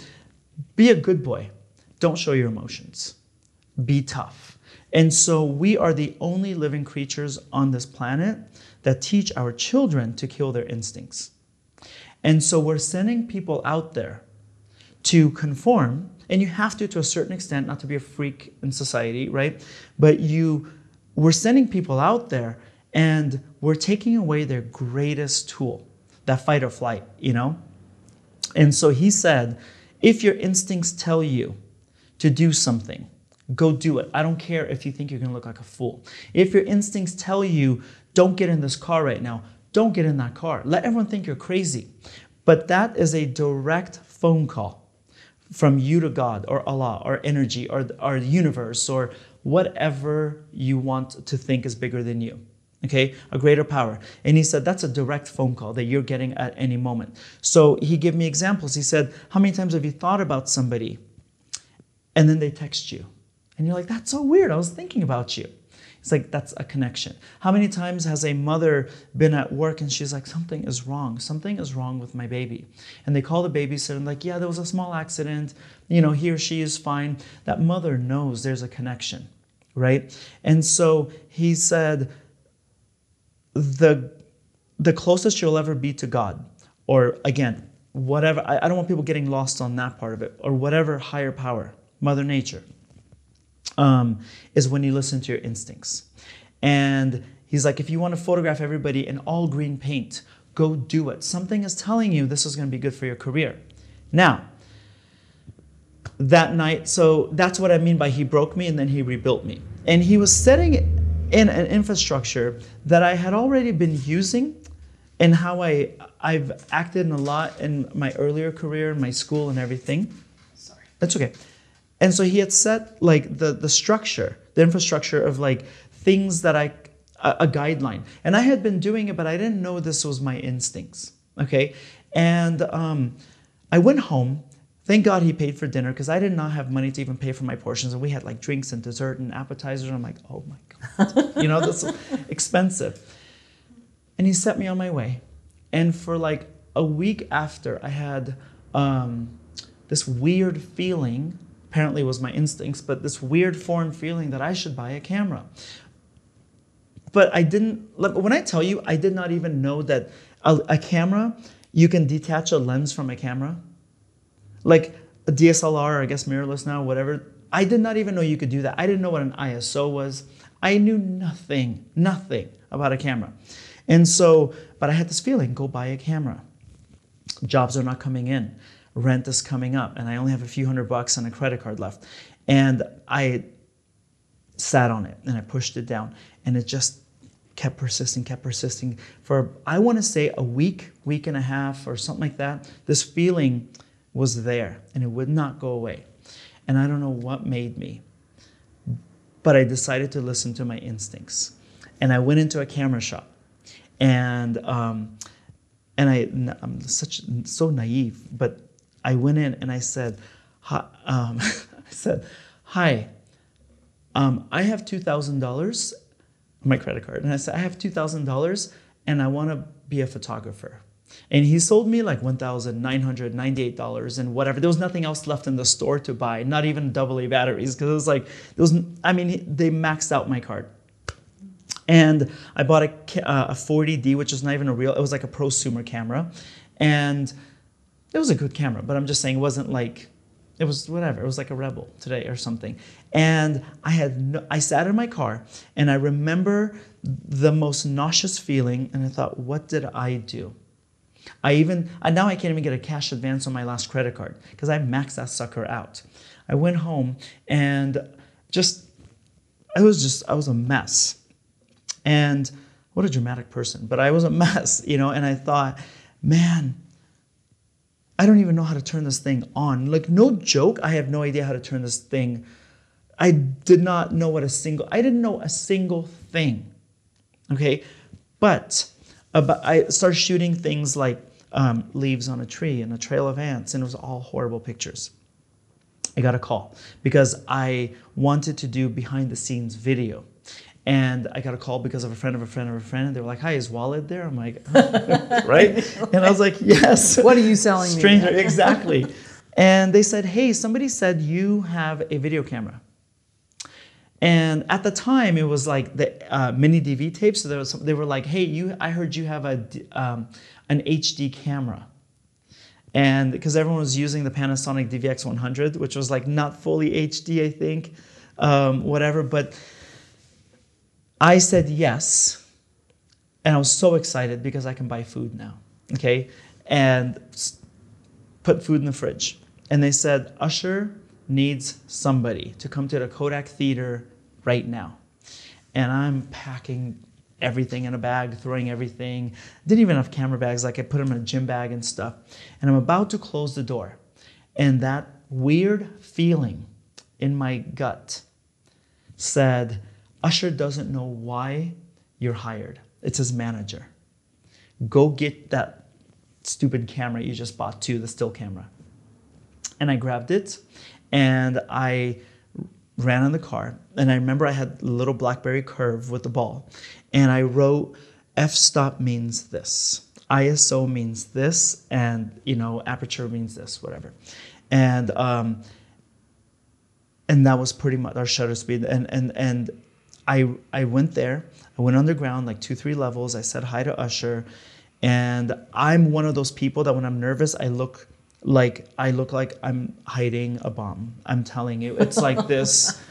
Be a good boy. Don't show your emotions be tough. And so we are the only living creatures on this planet that teach our children to kill their instincts. And so we're sending people out there to conform, and you have to to a certain extent, not to be a freak in society, right? But you we're sending people out there and we're taking away their greatest tool, that fight or flight, you know? And so he said, if your instincts tell you to do something, Go do it. I don't care if you think you're gonna look like a fool. If your instincts tell you, don't get in this car right now, don't get in that car. Let everyone think you're crazy. But that is a direct phone call from you to God or Allah or energy or, our universe or whatever you want to think is bigger than you. Okay, a greater power. And he said that's a direct phone call that you're getting at any moment. So he gave me examples. He said, How many times have you thought about somebody and then they text you? And you're like, that's so weird. I was thinking about you. It's like, that's a connection. How many times has a mother been at work and she's like, something is wrong. Something is wrong with my baby. And they call the babysitter and like, yeah, there was a small accident. You know, he or she is fine. That mother knows there's a connection, right? And so he said, the, the closest you'll ever be to God, or again, whatever, I, I don't want people getting lost on that part of it, or whatever higher power, Mother Nature um, is when you listen to your instincts. And he's like, if you want to photograph everybody in all green paint, go do it. Something is telling you this is going to be good for your career. Now, that night, so that's what I mean by he broke me and then he rebuilt me. And he was setting in an infrastructure that I had already been using and how I I've acted in a lot in my earlier career, in my school and everything. Sorry. That's okay. And so he had set like the, the structure, the infrastructure of like things that I a, a guideline, and I had been doing it, but I didn't know this was my instincts. Okay, and um, I went home. Thank God he paid for dinner because I did not have money to even pay for my portions, and we had like drinks and dessert and appetizers. And I'm like, oh my god, you know, that's expensive. And he set me on my way, and for like a week after, I had um, this weird feeling. Apparently, was my instincts, but this weird foreign feeling that I should buy a camera. But I didn't. like, When I tell you, I did not even know that a, a camera you can detach a lens from a camera, like a DSLR, I guess mirrorless now, whatever. I did not even know you could do that. I didn't know what an ISO was. I knew nothing, nothing about a camera. And so, but I had this feeling go buy a camera. Jobs are not coming in, rent is coming up, and I only have a few hundred bucks on a credit card left. And I sat on it and I pushed it down, and it just kept persisting, kept persisting for I want to say a week, week and a half, or something like that. This feeling was there and it would not go away. And I don't know what made me, but I decided to listen to my instincts. And I went into a camera shop and um, and I, I'm such so naive, but I went in and I said, hi, um, I said, hi, um, I have two thousand dollars my credit card. And I said, I have $2,000 and I want to be a photographer. And he sold me like $1,998 and whatever. There was nothing else left in the store to buy, not even AA batteries, because it was like, there was, I mean, they maxed out my card. And I bought a, uh, a 40D, which is not even a real, it was like a prosumer camera. And it was a good camera, but I'm just saying it wasn't like it was whatever. It was like a rebel today or something. And I had no, I sat in my car and I remember the most nauseous feeling and I thought, what did I do? I even now I can't even get a cash advance on my last credit card because I maxed that sucker out. I went home and just I was just I was a mess. And what a dramatic person, but I was a mess, you know, and I thought, man, I don't even know how to turn this thing on. Like, no joke, I have no idea how to turn this thing. I did not know what a single, I didn't know a single thing. Okay. But about, I started shooting things like um, leaves on a tree and a trail of ants, and it was all horrible pictures. I got a call because I wanted to do behind the scenes video. And I got a call because of a friend of a friend of a friend. And they were like, Hi, is Walid there? I'm like, Right? And I was like, Yes. What are you selling Stranger, me? exactly. And they said, Hey, somebody said you have a video camera. And at the time, it was like the uh, mini DV tapes. So there was some, they were like, "Hey, you! I heard you have a um, an HD camera." And because everyone was using the Panasonic DVX100, which was like not fully HD, I think, um, whatever. But I said yes. And I was so excited because I can buy food now. Okay. And put food in the fridge. And they said, Usher needs somebody to come to the Kodak Theater right now. And I'm packing everything in a bag, throwing everything. Didn't even have camera bags, like I put them in a gym bag and stuff. And I'm about to close the door. And that weird feeling in my gut said, Usher doesn't know why you're hired. It's his manager. Go get that stupid camera you just bought too, the still camera. And I grabbed it and I ran in the car. And I remember I had a little Blackberry curve with the ball. And I wrote f stop means this. ISO means this, and you know, aperture means this, whatever. And um, and that was pretty much our shutter speed. And and and I, I went there. I went underground like two, three levels. I said hi to Usher. And I'm one of those people that when I'm nervous, I look like I look like I'm hiding a bomb. I'm telling you, it's like this.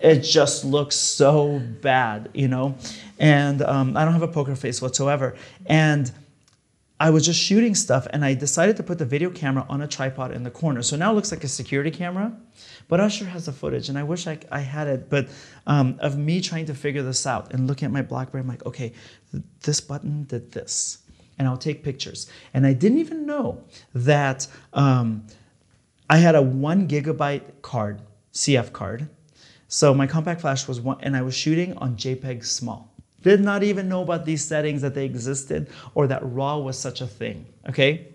it just looks so bad, you know. And um, I don't have a poker face whatsoever. And I was just shooting stuff, and I decided to put the video camera on a tripod in the corner. So now it looks like a security camera. But Usher has the footage, and I wish I, I had it. But um, of me trying to figure this out and looking at my BlackBerry, I'm like, okay, th- this button did this, and I'll take pictures. And I didn't even know that um, I had a one gigabyte card, CF card. So my compact flash was one, and I was shooting on JPEG small. Did not even know about these settings that they existed or that RAW was such a thing. Okay.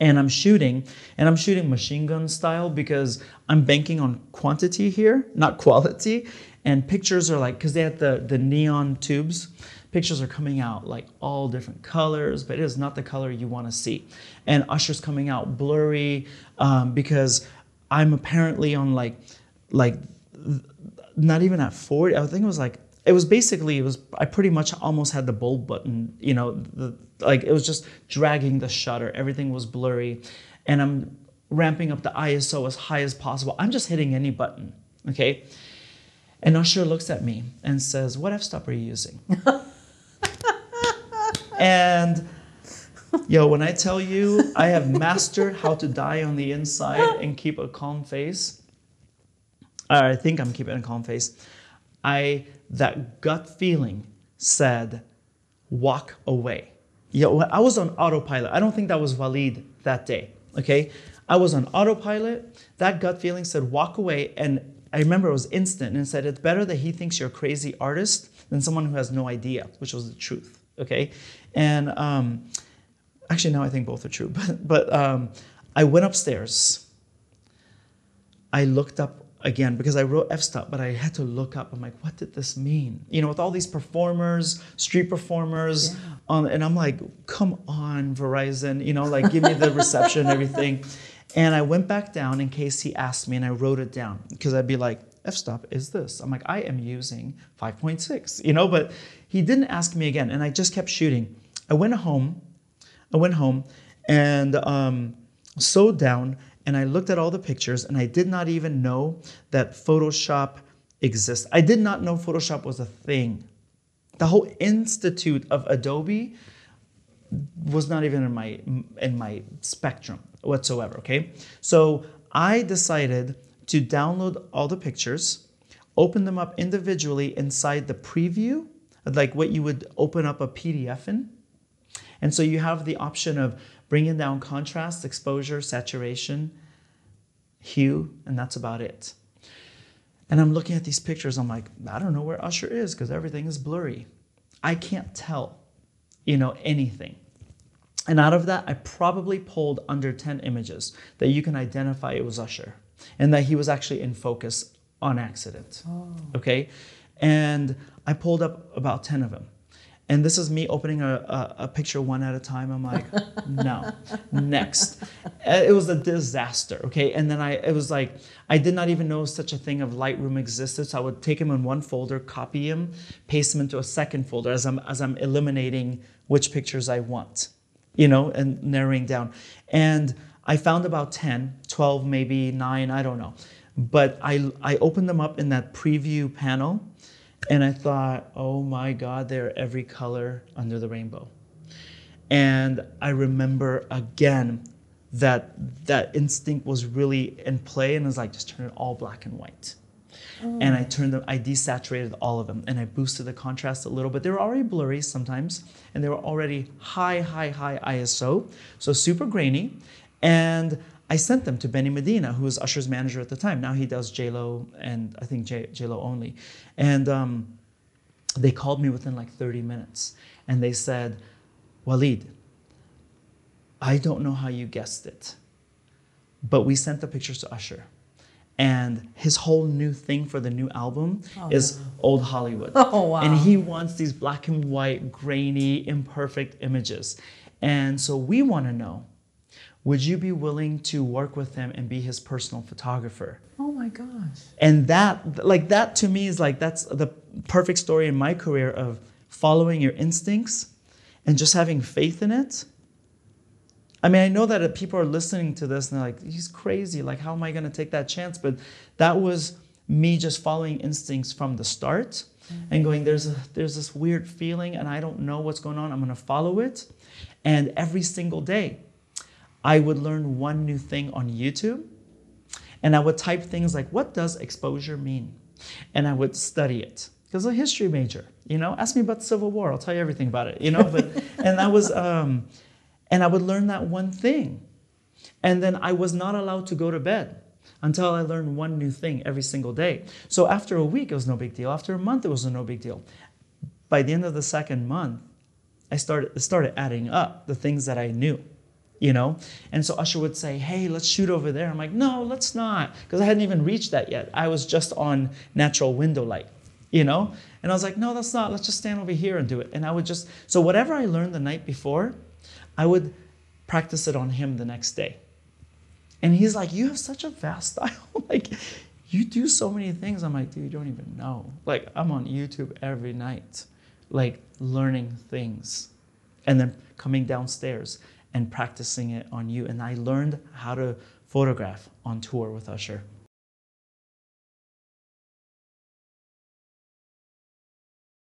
And I'm shooting, and I'm shooting machine gun style because I'm banking on quantity here, not quality. And pictures are like, because they had the, the neon tubes, pictures are coming out like all different colors, but it is not the color you want to see. And Usher's coming out blurry um, because I'm apparently on like, like not even at 40. I think it was like it was basically it was I pretty much almost had the bulb button, you know, the, like it was just dragging the shutter. Everything was blurry, and I'm ramping up the ISO as high as possible. I'm just hitting any button, okay? And Usher looks at me and says, "What f-stop are you using?" and yo, when I tell you I have mastered how to die on the inside and keep a calm face, I think I'm keeping a calm face. I that gut feeling said, walk away. Yeah, I was on autopilot. I don't think that was Walid that day. Okay, I was on autopilot. That gut feeling said, walk away, and I remember it was instant and said, it's better that he thinks you're a crazy artist than someone who has no idea, which was the truth. Okay, and um, actually now I think both are true. But but um, I went upstairs. I looked up again because I wrote f-stop, but I had to look up. I'm like, what did this mean? You know, with all these performers, street performers, yeah. on, and I'm like, come on, Verizon, you know, like give me the reception and everything. And I went back down in case he asked me, and I wrote it down because I'd be like, f-stop is this. I'm like, I am using 5.6, you know, but he didn't ask me again, and I just kept shooting. I went home, I went home, and um, sewed down and I looked at all the pictures and I did not even know that Photoshop exists. I did not know Photoshop was a thing. The whole institute of Adobe was not even in my in my spectrum whatsoever, okay? So I decided to download all the pictures, open them up individually inside the preview, like what you would open up a PDF in. And so you have the option of bringing down contrast, exposure, saturation, hue, and that's about it. And I'm looking at these pictures, I'm like, I don't know where Usher is because everything is blurry. I can't tell, you know, anything. And out of that, I probably pulled under 10 images that you can identify it was Usher and that he was actually in focus on accident. Oh. Okay? And I pulled up about 10 of them. And this is me opening a, a, a, picture one at a time. I'm like, no, next. Uh, it was a disaster, okay? And then I, it was like, I did not even know such a thing of Lightroom existed. So I would take them in one folder, copy them, paste them into a second folder as I'm, as I'm eliminating which pictures I want, you know, and narrowing down. And I found about 10, 12, maybe nine, I don't know. But I, I opened them up in that preview panel and I thought, oh my God, they're every color under the rainbow. And I remember again that that instinct was really in play and was like, just turn it all black and white. And I turned them, I desaturated all of them and I boosted the contrast a little bit. They were already blurry sometimes and they were already high, high, high ISO, so super grainy. And I sent them to Benny Medina, who was Usher's manager at the time. Now he does Lo and I think J Lo only. And um, they called me within like 30 minutes, and they said, "Walid, I don't know how you guessed it, but we sent the pictures to Usher." And his whole new thing for the new album oh, is no. old Hollywood. Oh, wow. And he wants these black and white, grainy, imperfect images. And so we want to know would you be willing to work with him and be his personal photographer? Oh my gosh. And that, like, that to me is like, that's the perfect story in my career of following your instincts and just having faith in it. I mean, I know that people are listening to this and they're like, he's crazy. Like, how am I going to take that chance? But that was me just following instincts from the start mm-hmm. and going, there's, a, there's this weird feeling and I don't know what's going on. I'm going to follow it. And every single day, I would learn one new thing on YouTube and I would type things like, what does exposure mean? And I would study it because I'm a history major, you know, ask me about the Civil War, I'll tell you everything about it, you know, but, and that was, um, and I would learn that one thing. And then I was not allowed to go to bed until I learned one new thing every single day. So after a week, it was no big deal. After a month, it was no big deal. By the end of the second month, I started started adding up the things that I knew, you know. And so Usher would say, "Hey, let's shoot over there." I'm like, "No, let's not," because I hadn't even reached that yet. I was just on natural window light, you know. And I was like, "No, that's not. Let's just stand over here and do it." And I would just so whatever I learned the night before, I would practice it on him the next day. And he's like, You have such a vast style. like, you do so many things. I'm like, Dude, you don't even know. Like, I'm on YouTube every night, like, learning things. And then coming downstairs and practicing it on you. And I learned how to photograph on tour with Usher.